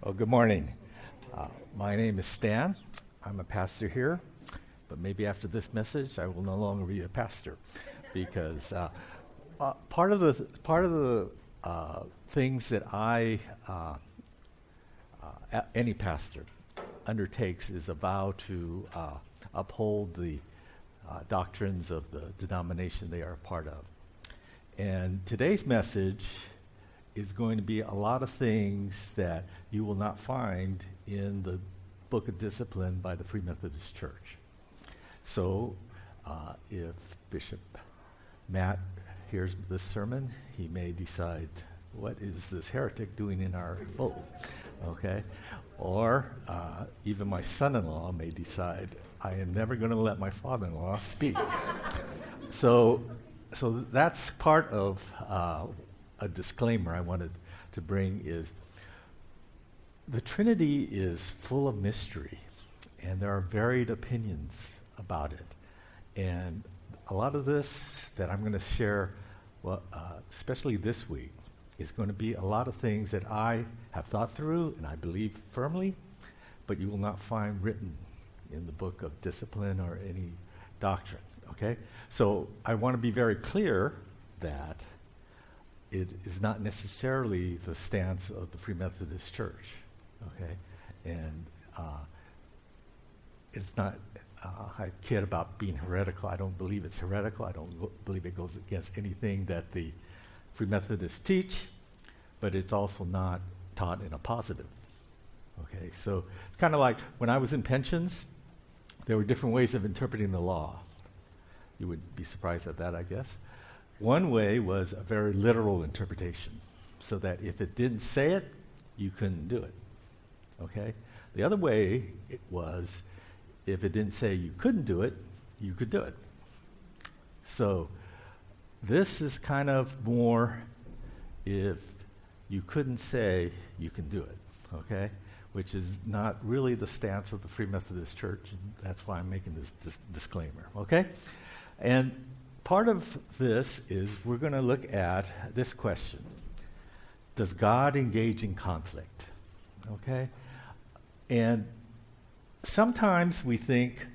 Well, good morning. Uh, my name is Stan. I'm a pastor here, but maybe after this message, I will no longer be a pastor, because uh, uh, part of the part of the uh, things that I uh, uh, any pastor undertakes is a vow to uphold the doctrines of the denomination they are a part of. And today's message is going to be a lot of things that you will not find in the Book of Discipline by the Free Methodist Church. So, uh, if Bishop Matt hears this sermon, he may decide, what is this heretic doing in our fold? Okay? Or uh, even my son in law may decide, I am never going to let my father in law speak. so, so that's part of uh, a disclaimer I wanted to bring is the Trinity is full of mystery, and there are varied opinions about it. And a lot of this that I'm going to share, well, uh, especially this week, is going to be a lot of things that I have thought through and I believe firmly, but you will not find written in the book of discipline or any doctrine. Okay? So I want to be very clear that it is not necessarily the stance of the Free Methodist Church, okay? And uh, it's not, uh, I kid about being heretical. I don't believe it's heretical. I don't believe it goes against anything that the Free Methodists teach, but it's also not taught in a positive. Okay, so it's kind of like when I was in pensions, there were different ways of interpreting the law. You would be surprised at that, I guess. One way was a very literal interpretation, so that if it didn't say it, you couldn't do it. Okay? The other way it was if it didn't say you couldn't do it, you could do it. So this is kind of more if you couldn't say you can do it, okay? Which is not really the stance of the Free Methodist Church, and that's why I'm making this, this disclaimer, okay? And part of this is we're going to look at this question Does God engage in conflict? Okay? And sometimes we think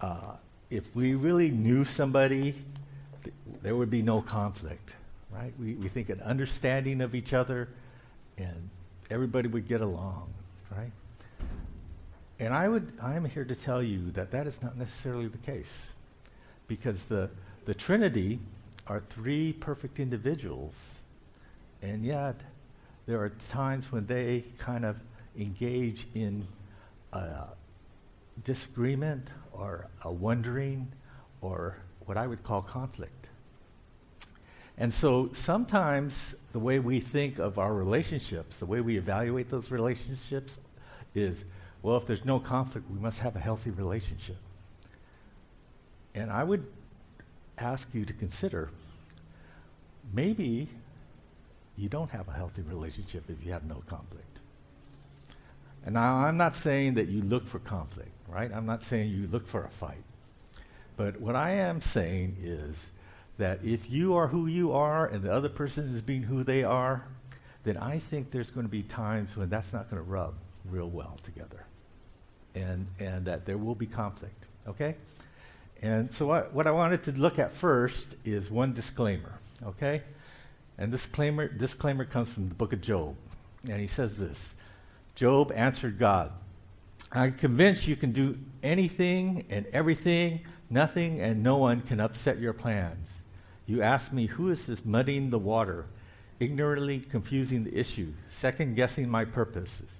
uh, if we really knew somebody, th- there would be no conflict, right? We, we think an understanding of each other and everybody would get along, right? And I would, I'm here to tell you that that is not necessarily the case because the, the Trinity are three perfect individuals, and yet there are times when they kind of engage in a disagreement or a wondering or what I would call conflict. And so sometimes the way we think of our relationships, the way we evaluate those relationships is well, if there's no conflict, we must have a healthy relationship. And I would ask you to consider maybe you don't have a healthy relationship if you have no conflict. And now I'm not saying that you look for conflict, right? I'm not saying you look for a fight. But what I am saying is that if you are who you are and the other person is being who they are, then I think there's going to be times when that's not going to rub real well together. And, and that there will be conflict, okay? And so, what, what I wanted to look at first is one disclaimer, okay? And disclaimer, disclaimer comes from the book of Job. And he says this Job answered God, I'm convinced you can do anything and everything, nothing and no one can upset your plans. You ask me, who is this muddying the water, ignorantly confusing the issue, second guessing my purposes?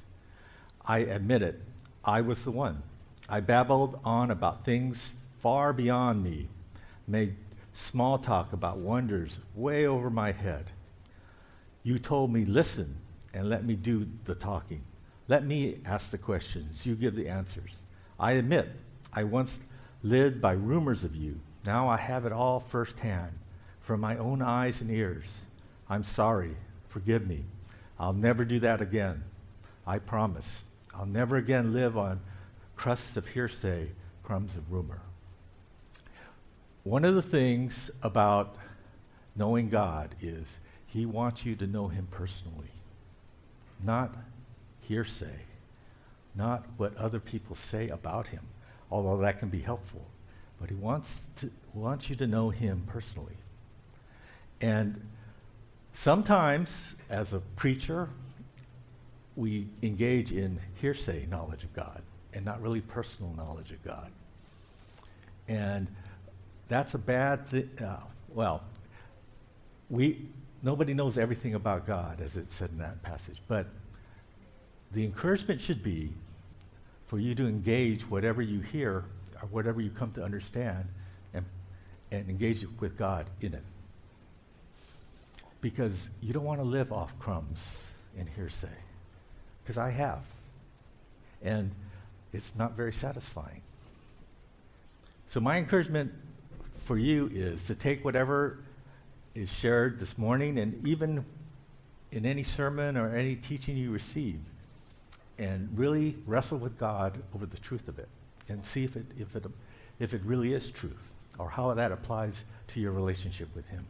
I admit it, I was the one. I babbled on about things far beyond me, made small talk about wonders way over my head. You told me, listen and let me do the talking. Let me ask the questions. You give the answers. I admit, I once lived by rumors of you. Now I have it all firsthand from my own eyes and ears. I'm sorry. Forgive me. I'll never do that again. I promise. I'll never again live on crusts of hearsay, crumbs of rumor. One of the things about knowing God is He wants you to know Him personally, not hearsay, not what other people say about him, although that can be helpful. But he wants, to, wants you to know him personally. And sometimes, as a preacher, we engage in hearsay knowledge of God and not really personal knowledge of God. And that's a bad thing. Uh, well, we, nobody knows everything about God, as it said in that passage. But the encouragement should be for you to engage whatever you hear or whatever you come to understand and, and engage with God in it. Because you don't want to live off crumbs and hearsay. Because I have. And it's not very satisfying. So, my encouragement for you is to take whatever is shared this morning and even in any sermon or any teaching you receive and really wrestle with God over the truth of it and see if it, if it, if it really is truth or how that applies to your relationship with Him.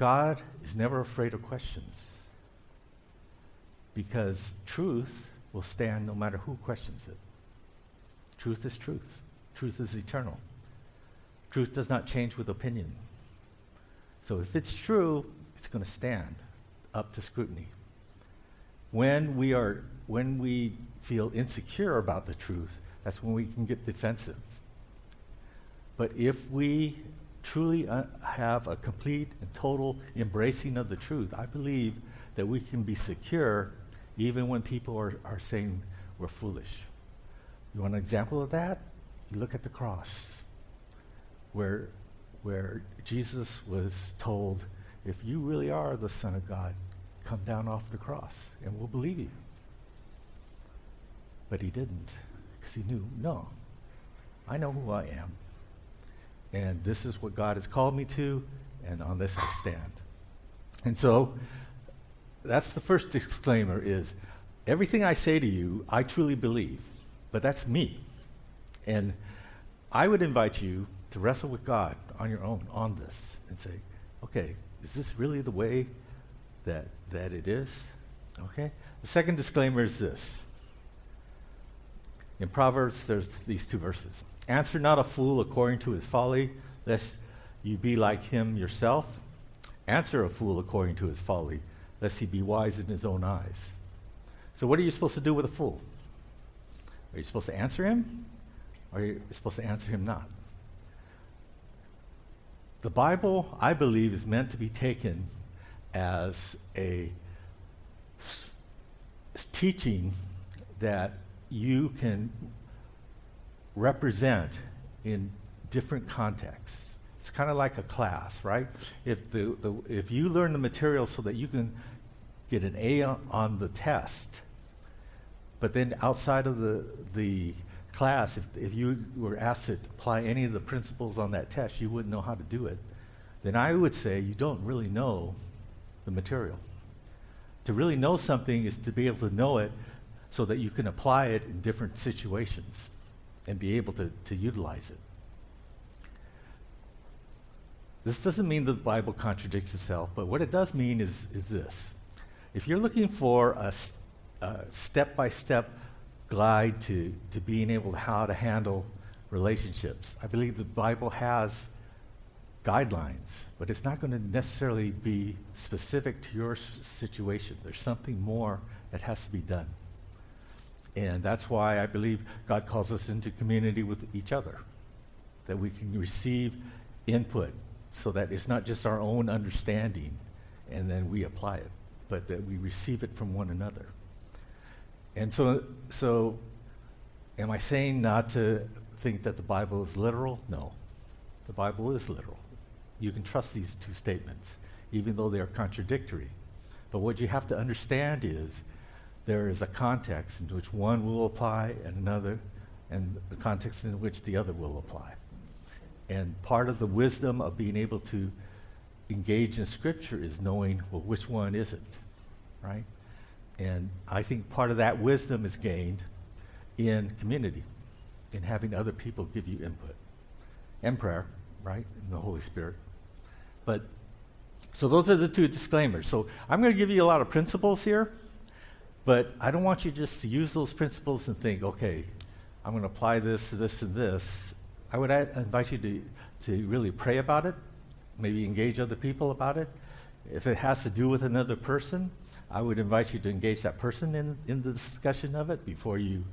God is never afraid of questions because truth will stand no matter who questions it. Truth is truth. Truth is eternal. Truth does not change with opinion. So if it's true, it's going to stand up to scrutiny. When we are when we feel insecure about the truth, that's when we can get defensive. But if we truly uh, have a complete and total embracing of the truth, I believe that we can be secure even when people are, are saying we're foolish. You want an example of that? You look at the cross, where, where Jesus was told, if you really are the Son of God, come down off the cross and we'll believe you. But he didn't, because he knew, no, I know who I am. And this is what God has called me to, and on this I stand. And so that's the first disclaimer is everything I say to you, I truly believe, but that's me. And I would invite you to wrestle with God on your own on this and say, okay, is this really the way that, that it is? Okay? The second disclaimer is this. In Proverbs, there's these two verses. Answer not a fool according to his folly, lest you be like him yourself. Answer a fool according to his folly, lest he be wise in his own eyes. So, what are you supposed to do with a fool? Are you supposed to answer him? Or are you supposed to answer him not? The Bible, I believe, is meant to be taken as a s- teaching that you can represent in different contexts. It's kind of like a class, right? If, the, the, if you learn the material so that you can get an A on, on the test, but then outside of the, the class, if, if you were asked to apply any of the principles on that test, you wouldn't know how to do it, then I would say you don't really know the material. To really know something is to be able to know it so that you can apply it in different situations and be able to, to utilize it. This doesn't mean the Bible contradicts itself, but what it does mean is, is this. If you're looking for a, step by step guide to, to being able to how to handle relationships, I believe the Bible has guidelines, but it's not going to necessarily be specific to your situation. There's something more that has to be done. And that's why I believe God calls us into community with each other, that we can receive input so that it's not just our own understanding and then we apply it, but that we receive it from one another. And so, so am I saying not to think that the Bible is literal? No. The Bible is literal. You can trust these two statements, even though they are contradictory. But what you have to understand is there is a context in which one will apply and another, and a context in which the other will apply. And part of the wisdom of being able to engage in Scripture is knowing, well, which one is it, right? And I think part of that wisdom is gained in community, in having other people give you input, and prayer, right, and the Holy Spirit. But so those are the two disclaimers. So I'm going to give you a lot of principles here But I don't want you just to use those principles and think, okay, I'm going to apply this to this and this. I would invite you to, to really pray about it, maybe engage other people about it. If it has to do with another person, I would invite you to engage that person in, in the discussion of it before you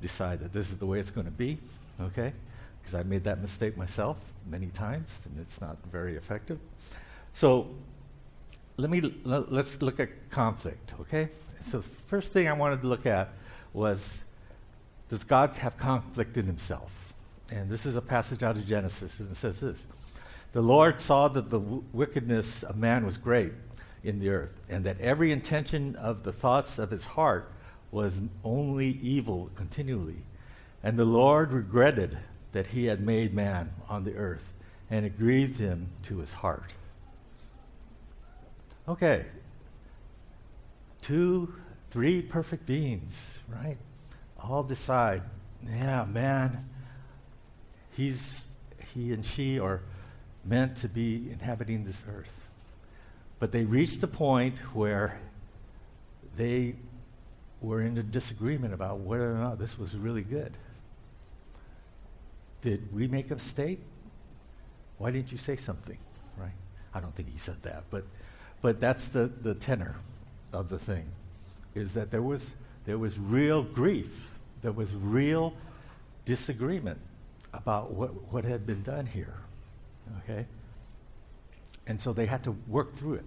decide that this is the way it's going to be, okay? Because I made that mistake myself many times, and it's not very effective. So let me l- let's look at conflict, okay? So the first thing I wanted to look at was does God have conflict in himself? And this is a passage out of Genesis, and it says this The Lord saw that the w- wickedness of man was great in the earth, and that every intention of the thoughts of his heart was only evil continually. And the Lord regretted that he had made man on the earth, and it grieved him to his heart. Okay. Two, three perfect beings, right? All decide, yeah, man, he's he and she are meant to be inhabiting this earth. But they reached a point where they were in a disagreement about whether or not this was really good. Did we make a mistake? Why didn't you say something? Right? I don't think he said that, but but that's the, the tenor of the thing, is that there was, there was real grief. There was real disagreement about what, what had been done here. Okay? And so they had to work through it.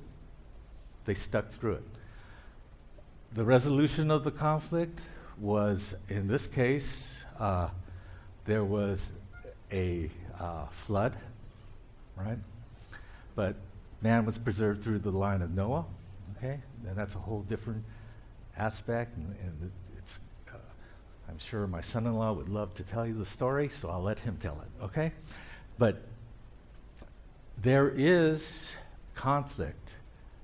They stuck through it. The resolution of the conflict was, in this case, uh, there was a uh, flood, right? But man was preserved through the line of Noah. Okay, and that's a whole different aspect, and, and it's. Uh, I'm sure my son-in-law would love to tell you the story, so I'll let him tell it. Okay, but there is conflict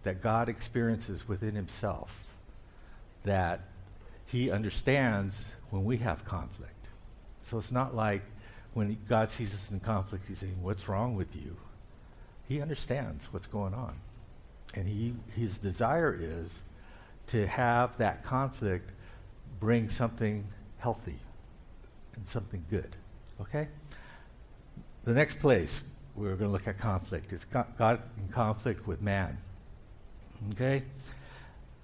that God experiences within Himself that He understands when we have conflict. So it's not like when God sees us in conflict, He's saying, "What's wrong with you?" he understands what's going on. And he, his desire is to have that conflict bring something healthy and something good. Okay? The next place we're going to look at conflict is God in conflict with man. Okay?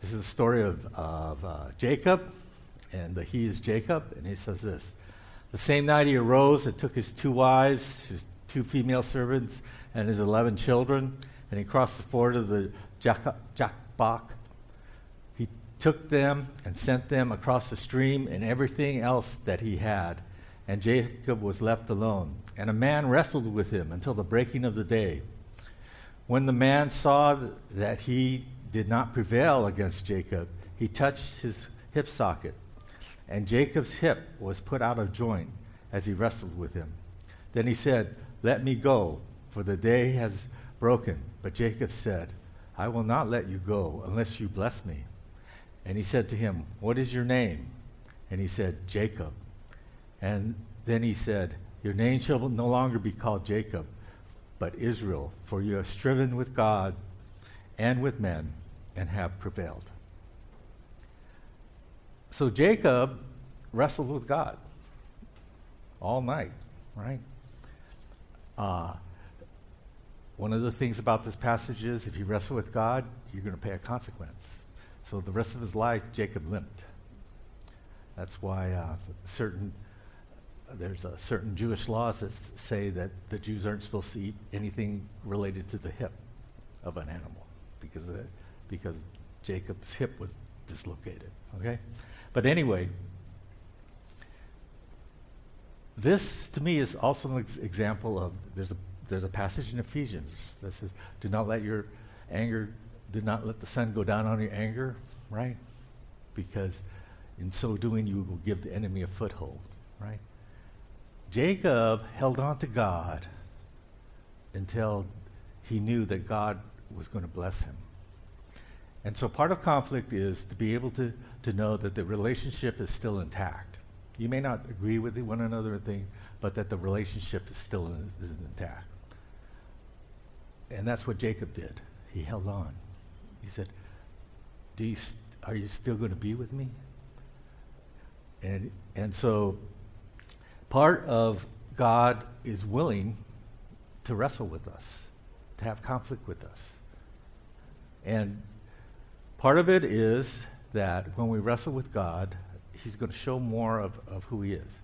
This is the story of, of uh, Jacob, and the, he is Jacob, and he says this The same night he arose and took his two wives, his two female servants, and his 11 children, and he crossed the ford of the Jabbok. He took them and sent them across the stream and everything else that he had. And Jacob was left alone. And a man wrestled with him until the breaking of the day. When the man saw that he did not prevail against Jacob, he touched his hip socket, and Jacob's hip was put out of joint as he wrestled with him. Then he said, Let me go, for the day has broken. But Jacob said, I will not let you go unless you bless me. And he said to him, What is your name? And he said, Jacob. And then he said, Your name shall no longer be called Jacob, but Israel, for you have striven with God and with men and have prevailed. So Jacob wrestled with God all night, right? Uh, one of the things about this passage is if you wrestle with God, you're going to pay a consequence. So the rest of his life, Jacob limped. That's why uh, certain there's a certain Jewish laws that say that the Jews aren't supposed to eat anything related to the hip of an animal because the, because Jacob's hip was dislocated. Okay, but anyway, this to me is also an ex- example of there's a there's a passage in Ephesians that says, "Do not let your anger, do not let the sun go down on your anger," right? Because in so doing, you will give the enemy a foothold, right? Jacob held on to God until he knew that God was going to bless him. And so part of conflict is to be able to, to know that the relationship is still intact. You may not agree with one another thing, but that the relationship is still in, is intact. And that's what Jacob did. He held on. He said, Do you, are you still going to be with me? And, and so part of God is willing to wrestle with us, to have conflict with us. And part of it is that when we wrestle with God, He's going to show more of, of who He is.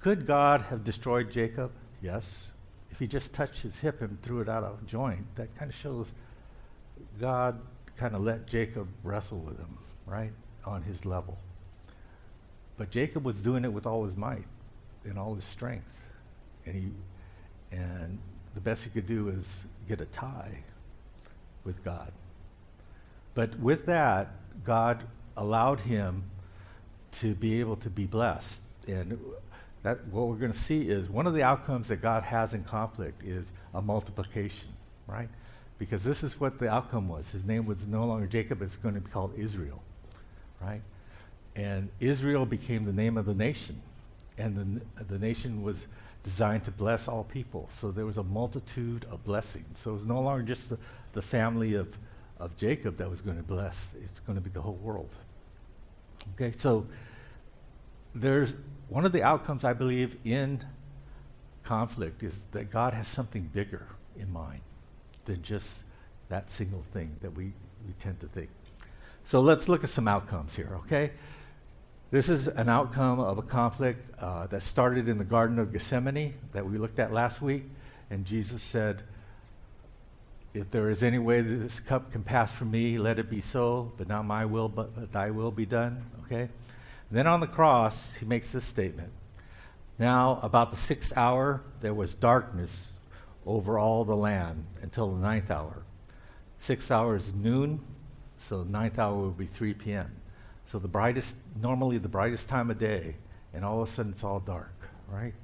Could God have destroyed Jacob? Yes. If he just touched his hip and threw it out of joint, that kind of shows God kind of let Jacob wrestle with him, right, on his level. But Jacob was doing it with all his might and all his strength. And he and the best he could do is get a tie with God. But with that, God allowed him to be able to be blessed. And that what we're going to see is one of the outcomes that God has in conflict is a multiplication, right? Because this is what the outcome was. His name was no longer Jacob, it's going to be called Israel, right? And Israel became the name of the nation. And the, the nation was designed to bless all people. So there was a multitude of blessings. So it was no longer just the, the family of, of Jacob that was going to bless, it's going to be the whole world. Okay, so there's one of the outcomes I believe in conflict is that God has something bigger in mind than just that single thing that we, we tend to think. So let's look at some outcomes here, okay? This is an outcome of a conflict uh, that started in the Garden of Gethsemane that we looked at last week. And Jesus said, If there is any way that this cup can pass from me, let it be so, but not my will, but thy will be done, okay? then on the cross, he makes this statement Now, about the sixth hour, there was darkness over all the land until the ninth hour. Sixth hour is noon, so ninth hour will be 3 p.m. So the brightest, normally the brightest time of day, and all of a sudden it's all dark, right?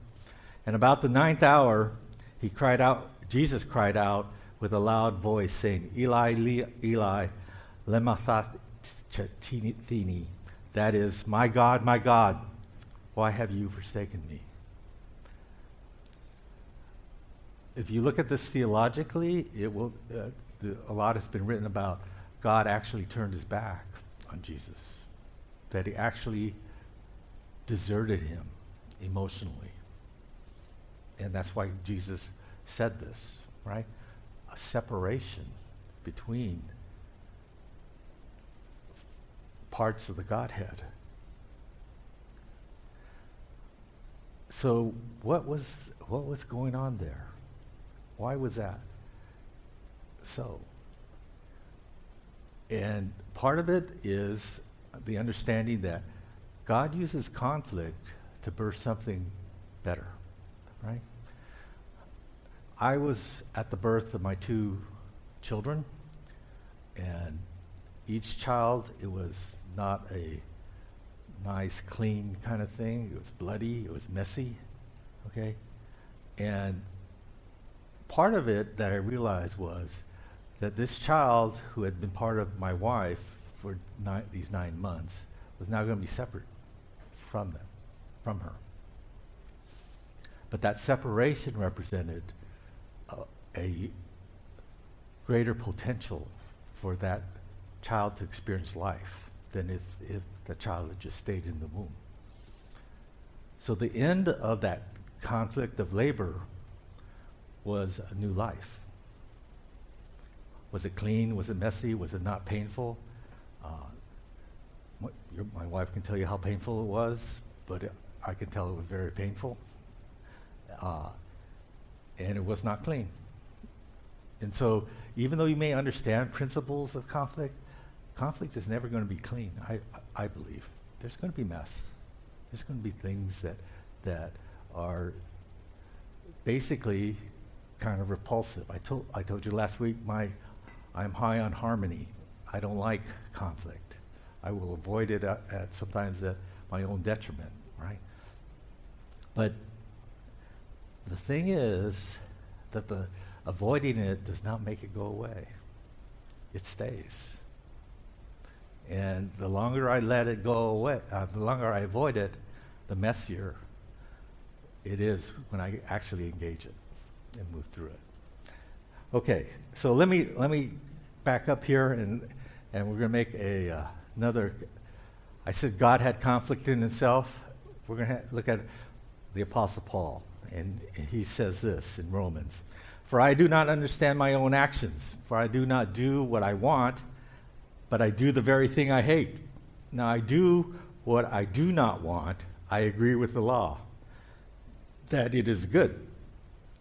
And about the ninth hour, he cried out, Jesus cried out with a loud voice, saying, Eli, Eli, lema sabachthani, that is, My God, my God, why have you forsaken me? If you look at this theologically, it will, uh, the, a lot has been written about God actually turned his back on Jesus, that he actually deserted him emotionally. And that's why Jesus said this, right? A separation between parts of the Godhead. So what was what was going on there? Why was that? So and part of it is the understanding that God uses conflict to birth something better, right? I was at the birth of my two children, and each child, it was not a nice, clean kind of thing. It was bloody, it was messy, okay? And part of it that I realized was that this child, who had been part of my wife for these nine months, was now going to be separate from them, from her. But that separation represented uh, a greater potential for that child to experience life than if, if the child had just stayed in the womb. So the end of that conflict of labor was a new life. Was it clean? Was it messy? Was it not painful? Uh, my, your, my wife can tell you how painful it was, but it, I can tell it was very painful. Uh, and it was not clean. And so, even though you may understand principles of conflict, conflict is never going to be clean, I, I believe. There's going to be mess. There's going to be things that, that are basically kind of repulsive. I told, I told you last week, my, I'm high on harmony. I don't like conflict. I will avoid it at, at sometimes at my own detriment, right? But the thing is that the avoiding it does not make it go away. It stays. And the longer I let it go away, uh, the longer I avoid it, the messier it is when I actually engage it and move through it. Okay, so let me let me back up here, and and we're going to make a uh, another. I said God had conflict in himself. We're going to look at the Apostle Paul, and he says this in Romans For I do not understand my own actions, for I do not do what I want, but I do the very thing I hate. Now I do what I do not want, I agree with the law, that it is good.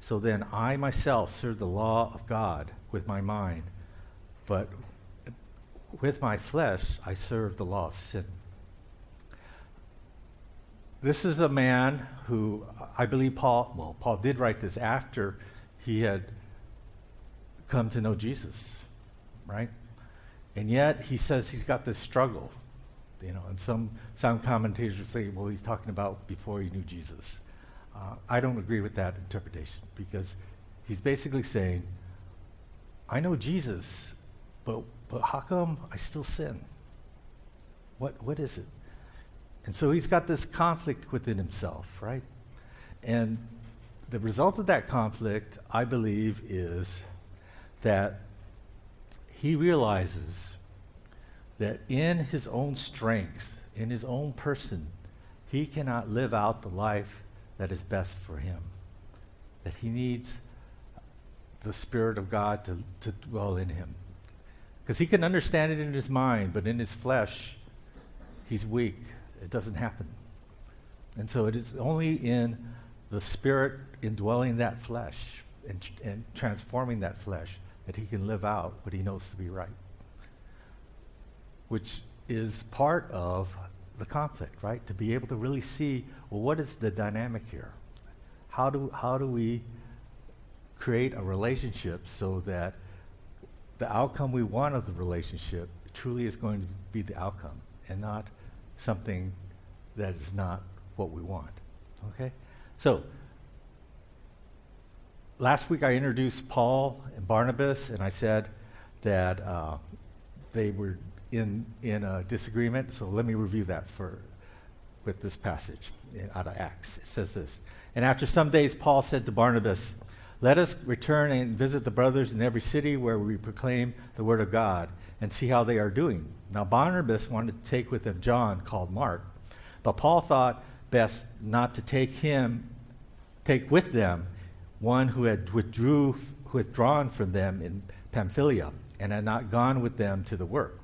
So then I myself serve the law of God with my mind, but with my flesh I serve the law of sin. This is a man who I believe Paul, well, Paul did write this after he had come to know Jesus, right? And yet he says he's got this struggle, you know, and some, some commentators say, well, he's talking about before he knew Jesus. Uh, I don't agree with that interpretation because he's basically saying, I know Jesus, but, but how come I still sin? What, what is it? And so he's got this conflict within himself, right? And the result of that conflict, I believe, is that he realizes that in his own strength, in his own person, he cannot live out the life that is best for him. That he needs the Spirit of God to, to dwell in him. Because he can understand it in his mind, but in his flesh, he's weak. It doesn't happen. And so it is only in the Spirit indwelling that flesh and, and transforming that flesh that he can live out what he knows to be right. Which is part of the conflict, right? To be able to really see, well, what is the dynamic here? How do, how do we create a relationship so that the outcome we want of the relationship truly is going to be the outcome and not something that is not what we want? Okay? So, last week I introduced Paul and Barnabas, and I said that uh, they were in, in disagreement. So let me review that for, with this passage out of Acts. It says this And after some days, Paul said to Barnabas, Let us return and visit the brothers in every city where we proclaim the word of God and see how they are doing. Now, Barnabas wanted to take with him John, called Mark, but Paul thought best not to take him, take with them one who had withdrew, withdrawn from them in Pamphylia and had not gone with them to the work.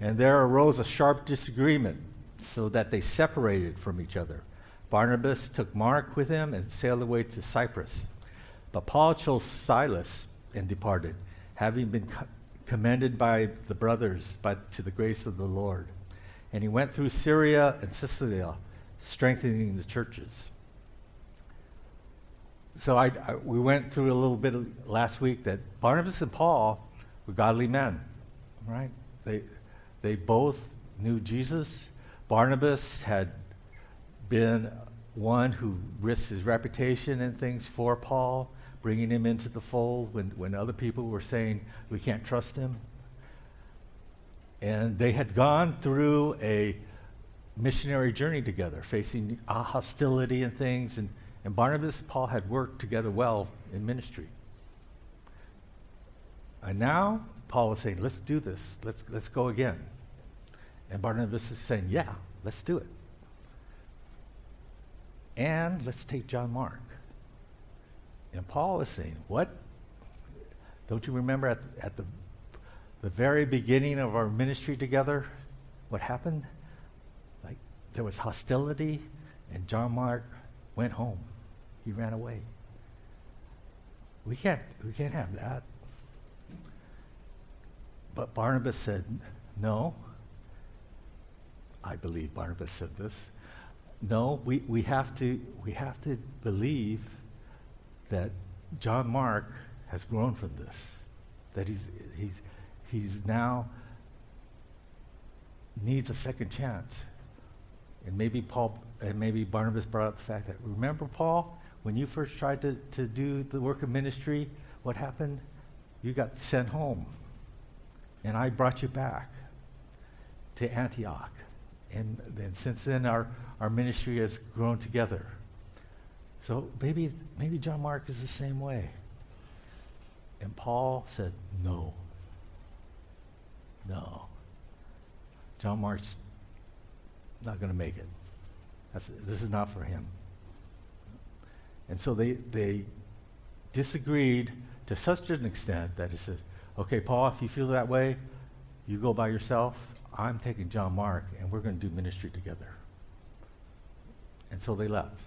And there arose a sharp disagreement, so that they separated from each other. Barnabas took Mark with him and sailed away to Cyprus. But Paul chose Silas and departed, having been co- commended by the brothers by, to the grace of the Lord. And he went through Syria and Cilicia, strengthening the churches. So I, I, we went through a little bit last week that Barnabas and Paul were godly men, right? They, they both knew Jesus. Barnabas had been one who risked his reputation and things for Paul, bringing him into the fold when, when other people were saying, we can't trust him. And they had gone through a missionary journey together, facing hostility and things. And, and Barnabas and Paul had worked together well in ministry. And now Paul was saying, let's do this. Let's, let's go again. And Barnabas is saying, yeah, let's do it. And let's take John Mark. And Paul is saying, what? Don't you remember at, the, at the, the very beginning of our ministry together? what happened? Like there was hostility, and John Mark went home. He ran away. We can't, we can't have that. But Barnabas said, No. I believe Barnabas said this. No, we, we, have to, we have to believe that John Mark has grown from this, that he's, he's, he's now needs a second chance. And maybe Paul and maybe Barnabas brought up the fact that remember Paul, when you first tried to, to do the work of ministry, what happened? You got sent home. And I brought you back to Antioch. And then since then our, our ministry has grown together. So maybe maybe John Mark is the same way. And Paul said, No. No. John Mark's not going to make it. That's, this is not for him. And so they, they disagreed to such an extent that he said, okay, Paul, if you feel that way, you go by yourself. I'm taking John Mark, and we're going to do ministry together. And so they left.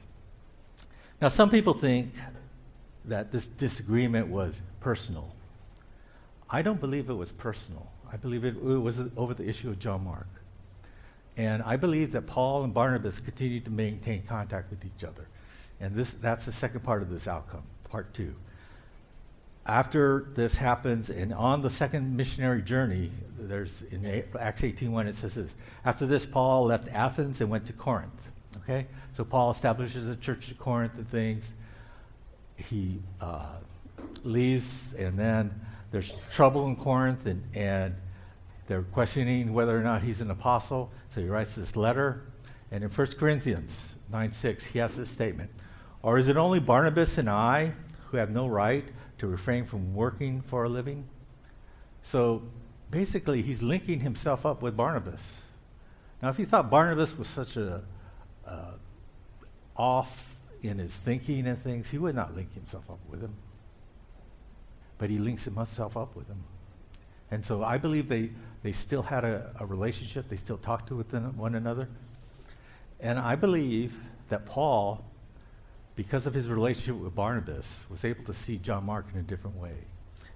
Now, some people think that this disagreement was personal. I don't believe it was personal. I believe it, it was over the issue of John Mark. And I believe that Paul and Barnabas continued to maintain contact with each other. And this, that's the second part of this outcome, part two. After this happens, and on the second missionary journey, there's in Acts 18:1 it says this. After this, Paul left Athens and went to Corinth. Okay, so Paul establishes a church at Corinth and things. He uh, leaves, and then there's trouble in Corinth, and, and they're questioning whether or not he's an apostle. So he writes this letter. And in 1 Corinthians 9:6 he has this statement Or is it only Barnabas and I who have no right to refrain from working for a living? So basically, he's linking himself up with Barnabas. Now, if you thought Barnabas was such a uh, off in his thinking and things, he would not link himself up with him. But he links himself up with him. And so I believe they, they still had a, a relationship, they still talked to one another. And I believe that Paul, because of his relationship with Barnabas, was able to see John Mark in a different way.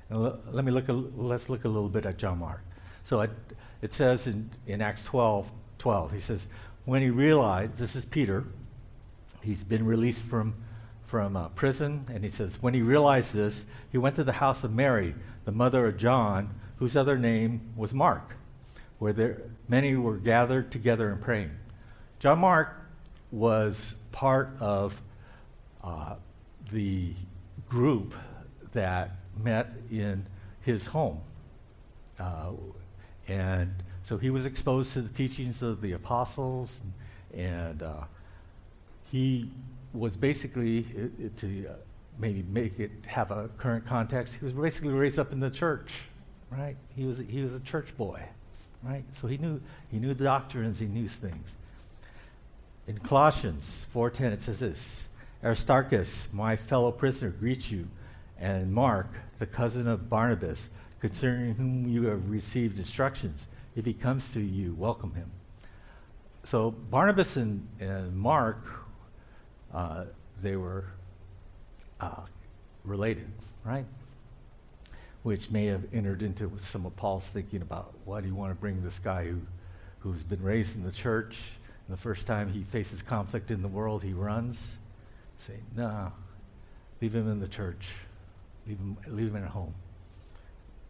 And l- let me look a, let's look a little bit at John Mark. So I, it says in, in Acts 12, 12, he says, when he realized, this is Peter, he's been released from, from uh, prison, and he says, when he realized this, he went to the house of Mary, the mother of John, whose other name was Mark, where there, many were gathered together and praying. John Mark was part of uh, the group that met in his home. Uh, and so he was exposed to the teachings of the apostles, and, and uh, he was basically, it, it, to uh, maybe make it have a current context, he was basically raised up in the church right? He was, he was a church boy, right? So he knew, he knew the doctrines, he knew things. In Colossians 4.10, it says this, Aristarchus, my fellow prisoner, greets you, and Mark, the cousin of Barnabas, concerning whom you have received instructions. If he comes to you, welcome him. So Barnabas and, and Mark, uh, they were uh, related, right? which may have entered into some of Paul's thinking about why do you want to bring this guy who, who's been raised in the church, and the first time he faces conflict in the world, he runs. Say, no, leave him in the church, leave him, leave him at home.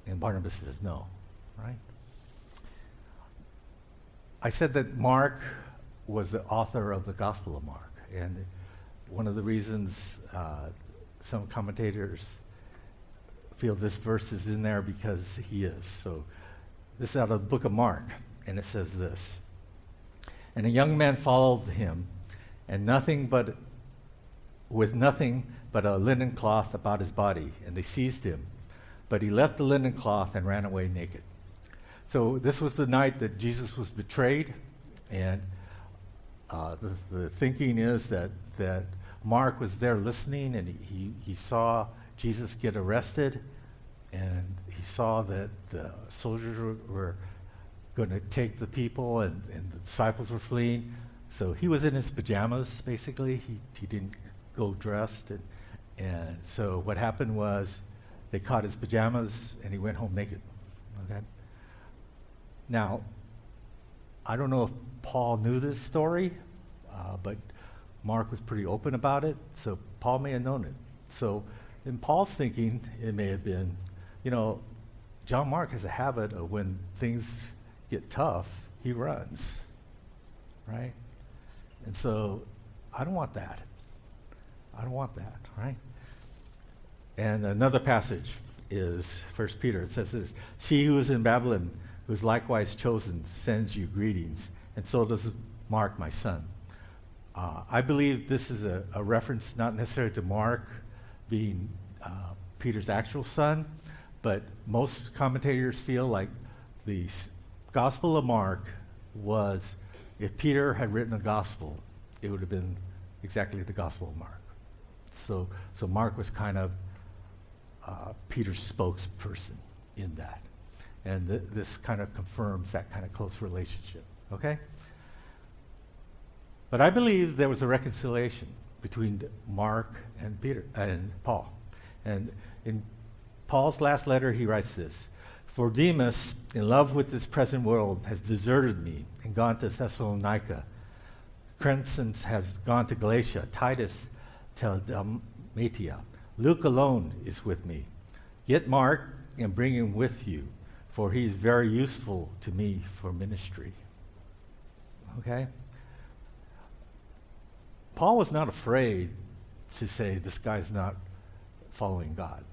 And Barnabas says, no, right? I said that Mark was the author of the Gospel of Mark, and one of the reasons uh, some commentators feel this verse is in there because he is. So this is out of the book of Mark, and it says this. And a young man followed him, and nothing but with nothing but a linen cloth about his body, and they seized him. But he left the linen cloth and ran away naked. So this was the night that Jesus was betrayed, and uh, the, the, thinking is that, that Mark was there listening, and he, he, saw Jesus get arrested, and he saw that the soldiers were, were going to take the people, and, and the disciples were fleeing. So he was in his pajamas, basically. He, he didn't go dressed. And, and so what happened was they caught his pajamas, and he went home naked. Okay? Now, I don't know if Paul knew this story, uh, but Mark was pretty open about it, so Paul may have known it. So, in Paul's thinking, it may have been, you know, John Mark has a habit of when things get tough, he runs, right? And so, I don't want that. I don't want that, right? And another passage is First Peter. It says this: "She who is in Babylon, who is likewise chosen, sends you greetings, and so does Mark, my son." Uh, I believe this is a, a, reference not necessarily to Mark being uh, Peter's actual son, but most commentators feel like the Gospel of Mark was, if Peter had written a gospel, it would have been exactly the Gospel of Mark. So, so Mark was kind of uh, Peter's spokesperson in that. And th- this kind of confirms that kind of close relationship. Okay? But I believe there was a reconciliation between Mark and Peter and Paul. And in Paul's last letter, he writes this For Demas, in love with this present world, has deserted me and gone to Thessalonica. Crescens has gone to Galatia, Titus to Dalmatia. Luke alone is with me. Get Mark and bring him with you, for he is very useful to me for ministry. Okay? Paul was not afraid to say, This guy's not following God.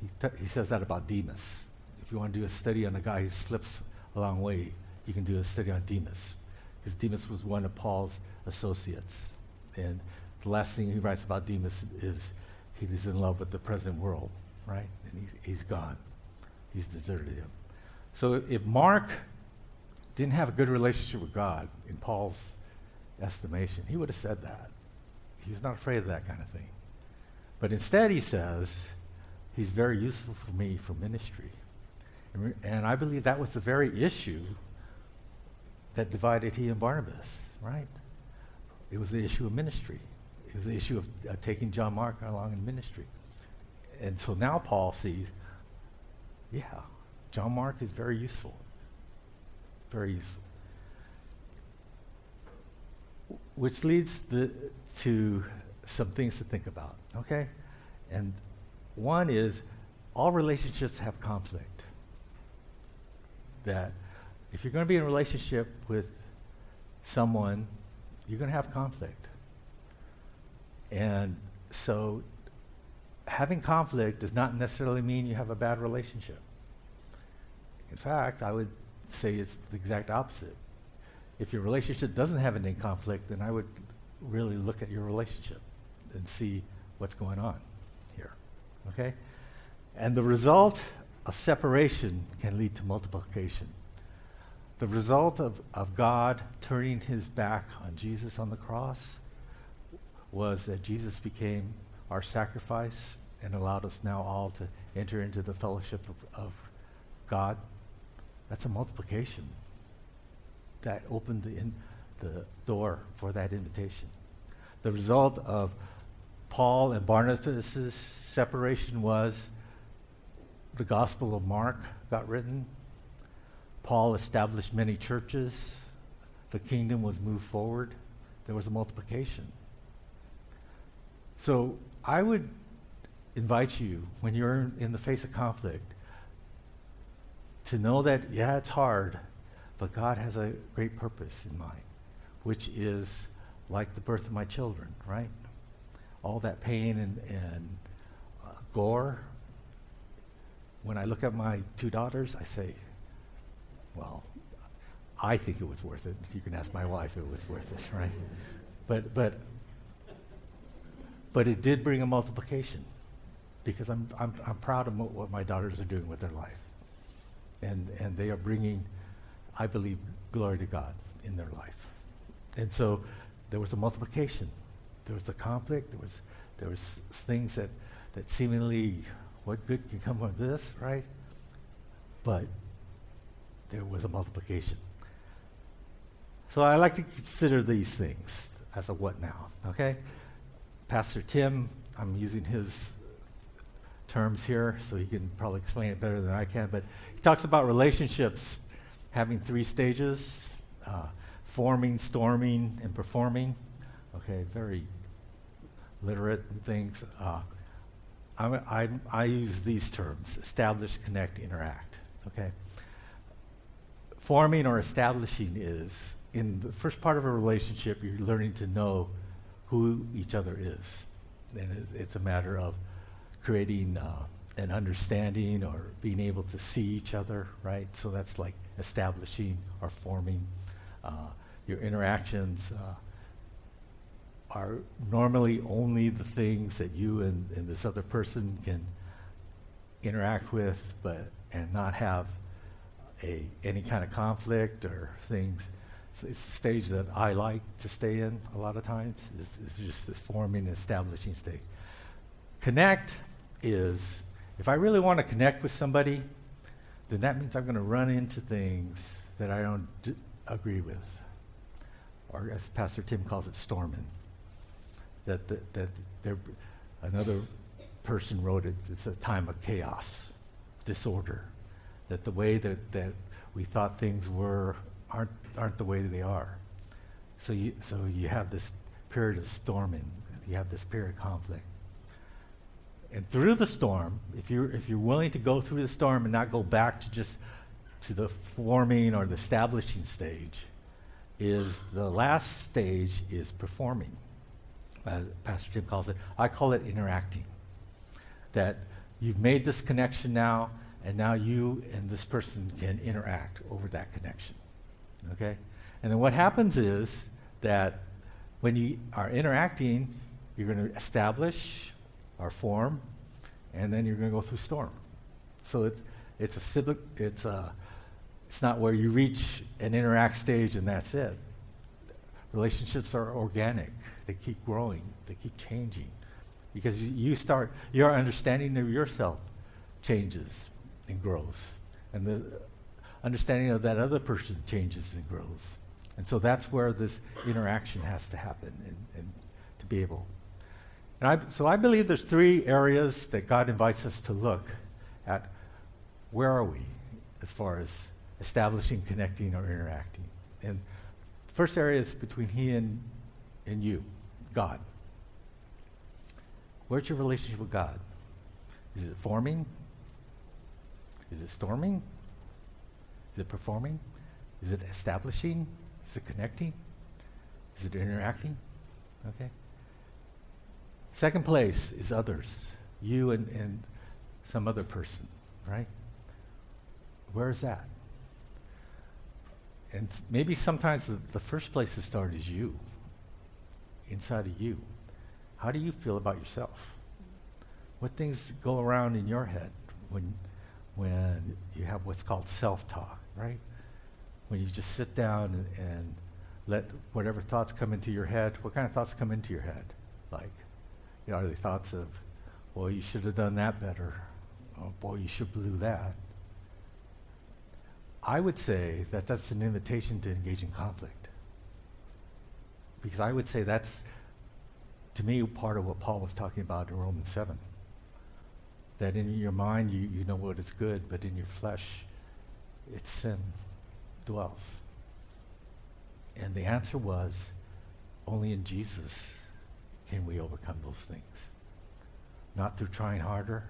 He, t- he says that about Demas. If you want to do a study on a guy who slips a long way, you can do a study on Demas. Because Demas was one of Paul's associates. And the last thing he writes about Demas is he's in love with the present world, right? And he's, he's gone. He's deserted him. So if Mark didn't have a good relationship with God in Paul's estimation, he would have said that. He was not afraid of that kind of thing. But instead, he says, he's very useful for me for ministry. And, re- and I believe that was the very issue that divided he and Barnabas, right? It was the issue of ministry. The issue of uh, taking John Mark along in ministry. And so now Paul sees, yeah, John Mark is very useful. Very useful. Which leads the, to some things to think about, okay? And one is all relationships have conflict. That if you're going to be in a relationship with someone, you're going to have conflict. And so having conflict does not necessarily mean you have a bad relationship. In fact, I would say it's the exact opposite. If your relationship doesn't have any conflict, then I would really look at your relationship and see what's going on here. Okay? And the result of separation can lead to multiplication. The result of, of God turning his back on Jesus on the cross was that Jesus became our sacrifice and allowed us now all to enter into the fellowship of, of God. That's a multiplication. That opened the, in, the door for that invitation. The result of Paul and Barnabas' separation was the Gospel of Mark got written. Paul established many churches. The kingdom was moved forward. There was a multiplication. So I would invite you, when you're in the face of conflict, to know that, yeah, it's hard, but God has a great purpose in mind, which is like the birth of my children, right? All that pain and, and uh, gore. When I look at my two daughters, I say, well, I think it was worth it. You can ask my wife if it was worth it, right? But, but, but it did bring a multiplication because I'm, I'm, I'm proud of what my daughters are doing with their life. And, and they are bringing, I believe, glory to God in their life. And so there was a multiplication. There was a conflict. There was, there was things that, that seemingly, what good can come from this, right? But there was a multiplication. So I like to consider these things as a what now, okay? Pastor Tim, I'm using his terms here, so he can probably explain it better than I can, but he talks about relationships having three stages uh, forming, storming, and performing. Okay, very literate things. Uh, I, I, I use these terms establish, connect, interact. Okay? Forming or establishing is in the first part of a relationship, you're learning to know who each other is. And it's, it's a matter of creating uh, an understanding or being able to see each other, right? So that's like establishing or forming. Uh, your interactions uh, are normally only the things that you and, and this other person can interact with, but and not have a any kind of conflict or things. It's a stage that I like to stay in a lot of times. It's, is just this forming, establishing stage. Connect is if I really want to connect with somebody, then that means I'm going to run into things that I don't d- agree with, or as Pastor Tim calls it, storming that, that, that there, another person wrote it, it's a time of chaos, disorder, that the way that, that we thought things were aren't, aren't the way they are. So you, so you have this period of storming, you have this period of conflict. And through the storm, if you're, if you're willing to go through the storm and not go back to just to the forming or the establishing stage, is the last stage is performing uh, Pastor Jim calls it. I call it interacting. That you've made this connection now, and now you and this person can interact over that connection. Okay? And then what happens is that when you are interacting, you're going to establish or form, and then you're going to go through storm. So it's, it's a civic, it's, a, it's not where you reach an interact stage and that's it. Relationships are organic they keep growing, they keep changing. Because you, you start, your understanding of yourself changes and grows. And the understanding of that other person changes and grows. And so that's where this interaction has to happen and, and to be able. And I, so I believe there's three areas that God invites us to look at where are we as far as establishing, connecting, or interacting. And the first area is between He and, and you. God? Where's your relationship with God? Is it forming? Is it storming? Is it performing? Is it establishing? Is it connecting? Is it interacting? Okay. Second place is others. You and, and some other person, right? Where is that? And maybe sometimes the, the first place to start is you inside of you. How do you feel about yourself? What things go around in your head when, when you have what's called self talk, right? When you just sit down and, and let whatever thoughts come into your head, what kind of thoughts come into your head? Like, you know, are they thoughts of, well, you should have done that better? Oh, boy, you should blew that. I would say that that's an invitation to engage in conflict. Because I would say that's, to me, part of what Paul was talking about in Romans 7. That in your mind, you, you know what is good, but in your flesh, it's sin dwells. And the answer was only in Jesus can we overcome those things. Not through trying harder,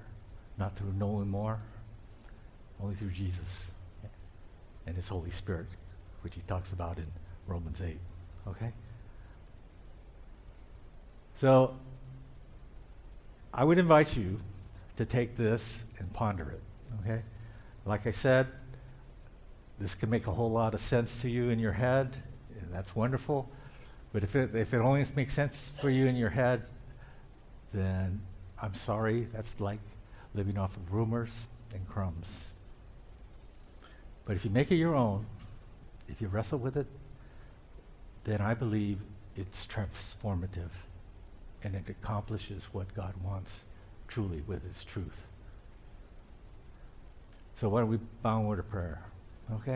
not through knowing more, only through Jesus and his Holy Spirit, which he talks about in Romans 8. Okay? So I would invite you to take this and ponder it, okay? Like I said, this can make a whole lot of sense to you in your head, and that's wonderful. But if it, if it only makes sense for you in your head, then I'm sorry. That's like living off of rumors and crumbs. But if you make it your own, if you wrestle with it, then I believe it's transformative and it accomplishes what God wants truly with His truth. So, why don't we bow in word of prayer? Okay?